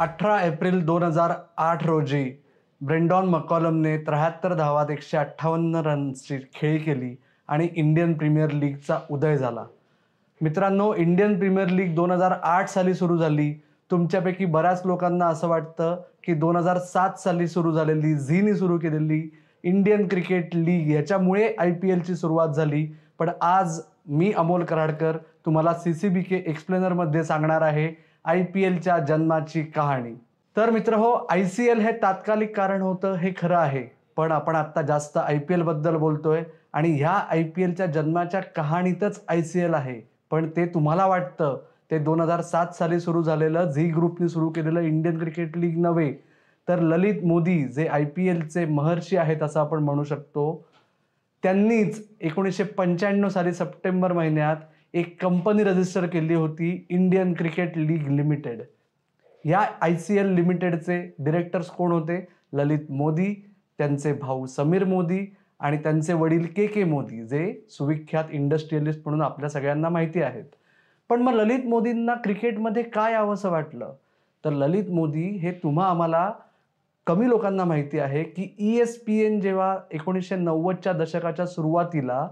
अठरा एप्रिल दोन हजार आठ रोजी ब्रेंडॉन मकॉलमने त्र्याहत्तर धावात एकशे अठ्ठावन्न रन्सची खेळी केली आणि इंडियन प्रीमियर लीगचा उदय झाला. मित्रांनो इंडियन प्रीमियर लीग दोन हजार आठ साली सुरू झाली. तुमच्यापैकी बऱ्याच लोकांना असं वाटतं की दोन हजार सात साली सुरू झालेली झीनी सुरू केलेली इंडियन क्रिकेट लीग याच्यामुळे आय पी एलची सुरुवात झाली. पण आज मी अमोल कराडकर तुम्हाला सी सी बी के एक्सप्लेनरमध्ये सांगणार आहे. आय पी एलच्या जन्माची कहाणी. तर मित्र हो आय सी एल हे तात्कालिक कारण होतं हे खरं आहे. पण आपण आत्ता जास्त आय पी एलबद्दल बोलतोय आणि ह्या आय पी एलच्या जन्माच्या कहाणीतच आय सी एल आहे. पण ते तुम्हाला वाटतं ते दोन हजार सात साली सुरू झालेलं झी ग्रुपने सुरू केलेलं इंडियन क्रिकेट लीग नव्हे. तर ललित मोदी जे आय पी एलचे महर्षी आहेत असं आपण म्हणू शकतो त्यांनीच एकोणीसशे पंच्याण्णव साली सप्टेंबर महिन्यात एक कंपनी रजिस्टर केली होती इंडियन क्रिकेट लीग लिमिटेड या आय सी एल लिमिटेडचे डिरेक्टर्स कोण होते? ललित मोदी त्यांचे भाऊ समीर मोदी आणि त्यांचे वडील के के मोदी जे सुविख्यात इंडस्ट्रियलिस्ट म्हणून आपल्या सगळ्यांना माहिती आहेत. पण मग ललित मोदींना क्रिकेटमध्ये काय यावंसं वाटलं? तर ललित मोदी हे तुम्हा आम्हाला कमी लोकांना माहिती आहे की ई एस पी एन जेव्हा एकोणीसशे नव्वदच्या दशकाच्या सुरुवातीला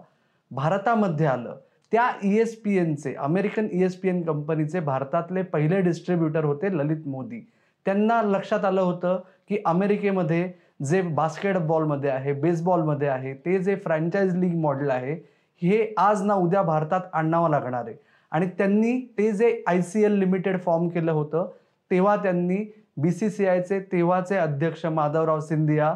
भारतामध्ये आलं त्या E S P एनचे American E S P N कंपनीचे भारतातले पहिले डिस्ट्रीब्युटर होते ललित मोदी. त्यांना लक्षात आलं होतं की अमेरिकेमध्ये जे बास्केटबॉलमध्ये आहे बेसबॉलमध्ये आहे ते जे फ्रँचायझ लीग मॉडेल आहे हे आज ना उद्या भारतात आणावं लागणार आहे. आणि त्यांनी ते जे I C L limited form केलं होतं तेव्हा त्यांनी बी सी सी आयचे तेव्हाचे अध्यक्ष माधवराव सिंधिया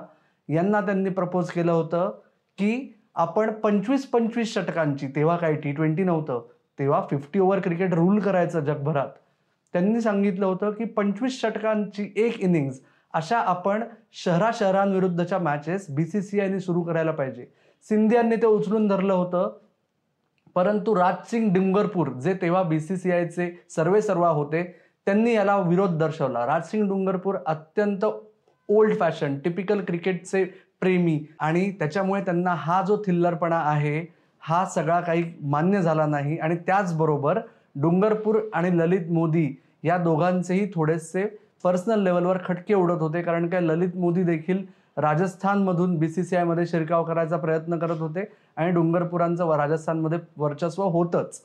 यांना त्यांनी प्रपोज केलं होतं की आपण पंचवीस पंचवीस षटकांची तेव्हा काय टी ट्वेंटी नव्हतं तेव्हा फिफ्टी ओव्हर क्रिकेट रूल करायचं जगभरात. त्यांनी सांगितलं होतं की पंचवीस षटकांची एक इनिंग्ज अशा आपण शहरा शहरांविरुद्धच्या मॅचेस बी सी सी आयने सुरू करायला पाहिजे. सिंधियांनी ते उचलून धरलं होतं परंतु राजसिंग डुंगरपूर जे तेव्हा बी सी सी आयचे सर्वे सर्वा होते त्यांनी याला विरोध दर्शवला. राजसिंग डुंगरपूर अत्यंत ओल्ड फॅशन टिपिकल क्रिकेटचे प्रेमी. आणि त्याच्यामुळे त्यांना हा जो थिल्लरपणा आहे हा सगळा काही मान्य झाला नाही. आणि त्याचबरोबर डुंगरपूर आणि ललित मोदी या दोघांचेही थोडेसे पर्सनल लेवलवर खटके उडत होते. कारण काय ललित मोदी देखील राजस्थानमधून बी सी सी आयमध्ये शिरकाव करायचा प्रयत्न करत होते आणि डुंगरपुरांचं व राजस्थानमध्ये वर्चस्व होतंच.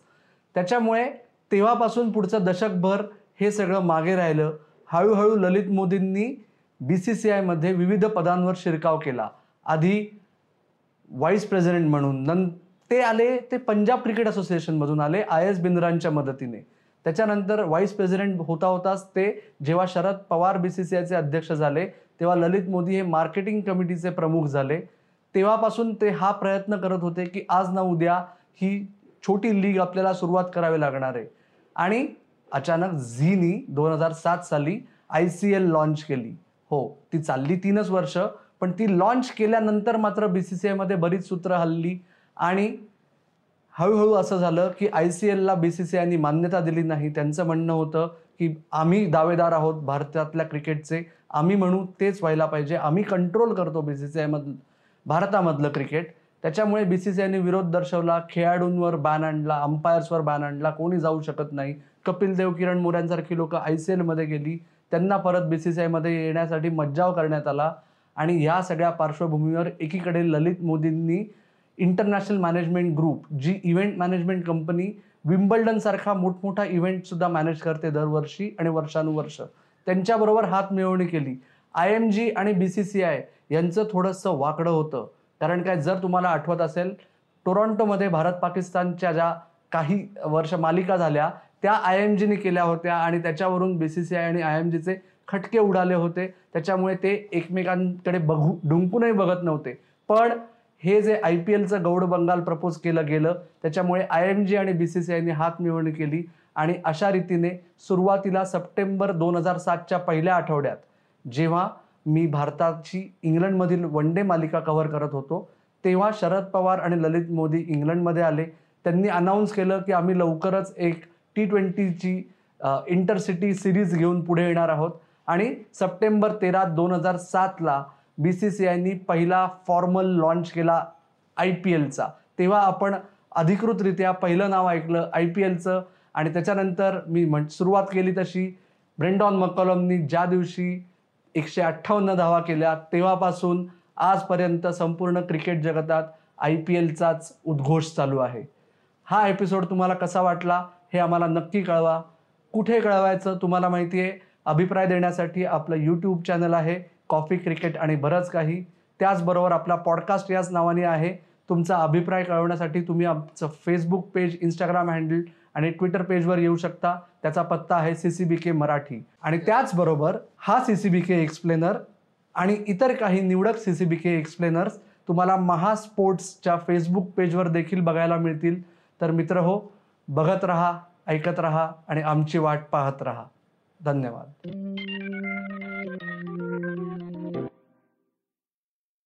त्याच्यामुळे तेव्हापासून पुढचं दशकभर हे सगळं मागे राहिलं. हळूहळू ललित मोदींनी बी सी सी आयमध्ये विविध पदांवर शिरकाव केला. आधी व्हाईस प्रेसिडेंट म्हणून नं ते आले ते पंजाब क्रिकेट असोसिएशनमधून आले आय एस बिंद्रांच्या मदतीने. त्याच्यानंतर व्हाईस प्रेसिडेंट होता होताच ते जेव्हा Sharad Pawar B C C आयचे अध्यक्ष झाले तेव्हा ललित मोदी हे मार्केटिंग कमिटीचे प्रमुख झाले. तेव्हापासून ते हा प्रयत्न करत होते की आज ना उद्या ही छोटी लीग आपल्याला सुरुवात करावी लागणार आहे. आणि अचानक झीनी दोन हजार सात साली आय सी एल लॉन्च केली. हो ती चालली तीनच वर्ष पण ती लॉन्च केल्यानंतर मात्र बी सी सी आयमध्ये बरीच सूत्र हल्ली. आणि हळूहळू असं झालं की आय सी एलला बी सी सी आयनी मान्यता दिली नाही. त्यांचं म्हणणं होतं की आम्ही दावेदार आहोत भारतातल्या क्रिकेटचे. आम्ही म्हणू तेच व्हायला पाहिजे. आम्ही कंट्रोल करतो बी सी सी आयमधलं भारतामधलं क्रिकेट त्याच्यामुळे बी सी सी आयने विरोध दर्शवला. खेळाडूंवर बॅन आणला अंपायर्सवर बॅन आणला. कोणी जाऊ शकत नाही. कपिल देव किरण मोऱ्यांसारखी लोकं आय सी एलमध्ये गेली. त्यांना परत बी सी सी आयमध्ये येण्यासाठी मज्जाव करण्यात आला. आणि ह्या सगळ्या पार्श्वभूमीवर एकीकडे ललित मोदींनी इंटरनॅशनल मॅनेजमेंट ग्रुप जी इव्हेंट मॅनेजमेंट कंपनी विम्बल्डन सारखा मोठमोठा इव्हेंट सुद्धा मॅनेज करते दरवर्षी आणि वर्षानुवर्ष. त्यांच्याबरोबर हात मिळवणी केली. आय एम जी आणि बी सी सी आय यांचं थोडंसं वाकडं होतं. कारण काय जर तुम्हाला आठवत असेल टोरॉन्टोमध्ये भारत पाकिस्तानच्या ज्या काही वर्ष मालिका झाल्या त्या आय एम जीने केल्या होत्या आणि त्याच्यावरून बी सी सी आय आणि आय एम जीचे खटके उडाले होते. त्याच्यामुळे ते एकमेकांकडे बघू डुंकूनही बघत नव्हते. पण हे जे आय पी एलचं गौड बंगाल प्रपोज केलं गेलं त्याच्यामुळे आय एम जी आणि बी सी सी आयने हात मिळवणी केली आणि अशा रीतीने सुरुवातीला सप्टेंबर दोन हजार सातच्या पहिल्या आठवड्यात जेव्हा मी भारताची इंग्लंडमधील वन डे मालिका कव्हर करत होतो तेव्हा शरद पवार आणि ललित मोदी इंग्लंडमध्ये आले. त्यांनी अनाऊन्स केलं की आम्ही लवकरच एक टी ट्वेंटीची इंटरसिटी सिरीज घेऊन पुढे येणार आहोत. आणि सप्टेंबर तेरा दोन हजार सातला बी सी सी आयनी पहिला फॉर्मल लॉन्च केला आय पी एलचा तेव्हा आपण अधिकृतरित्या पहिलं नाव ऐकलं आय पी एलचं आणि त्याच्यानंतर मी म्हण सुरुवात केली तशी. ब्रेंडॉन मकॉलमनी ज्या दिवशी एकशे अठ्ठावन्न धावा केल्या तेव्हापासून आजपर्यंत संपूर्ण क्रिकेट जगतात आय पी एलचाच उद्घोष चालू आहे. हा एपिसोड तुम्हाला कसा वाटला? हे आम्हाला नक्की कळवा. कुठे कळवायचं तुम्हाला माहिती आहे? अभिप्राय देण्यासाठी आपलं यूट्यूब चॅनल आहे कॉफी क्रिकेट आणि बरंच काही. त्याचबरोबर आपला पॉडकास्ट याच नावाने आहे. तुमचा अभिप्राय कळवण्यासाठी तुम्ही आमचं फेसबुक पेज इंस्टाग्राम हँडल आणि ट्विटर पेजवर येऊ शकता. त्याचा पत्ता आहे C C B K Marathi. आणि त्याचबरोबर हा C C B K explainer आणि इतर काही निवडक C C B K explainers तुम्हाला महा स्पोर्ट्सच्या फेसबुक पेजवर देखील बघायला मिळतील. तर मित्र हो बघत रहा ऐकत रहा आणि आमची वाट पाहत रहा. धन्यवाद.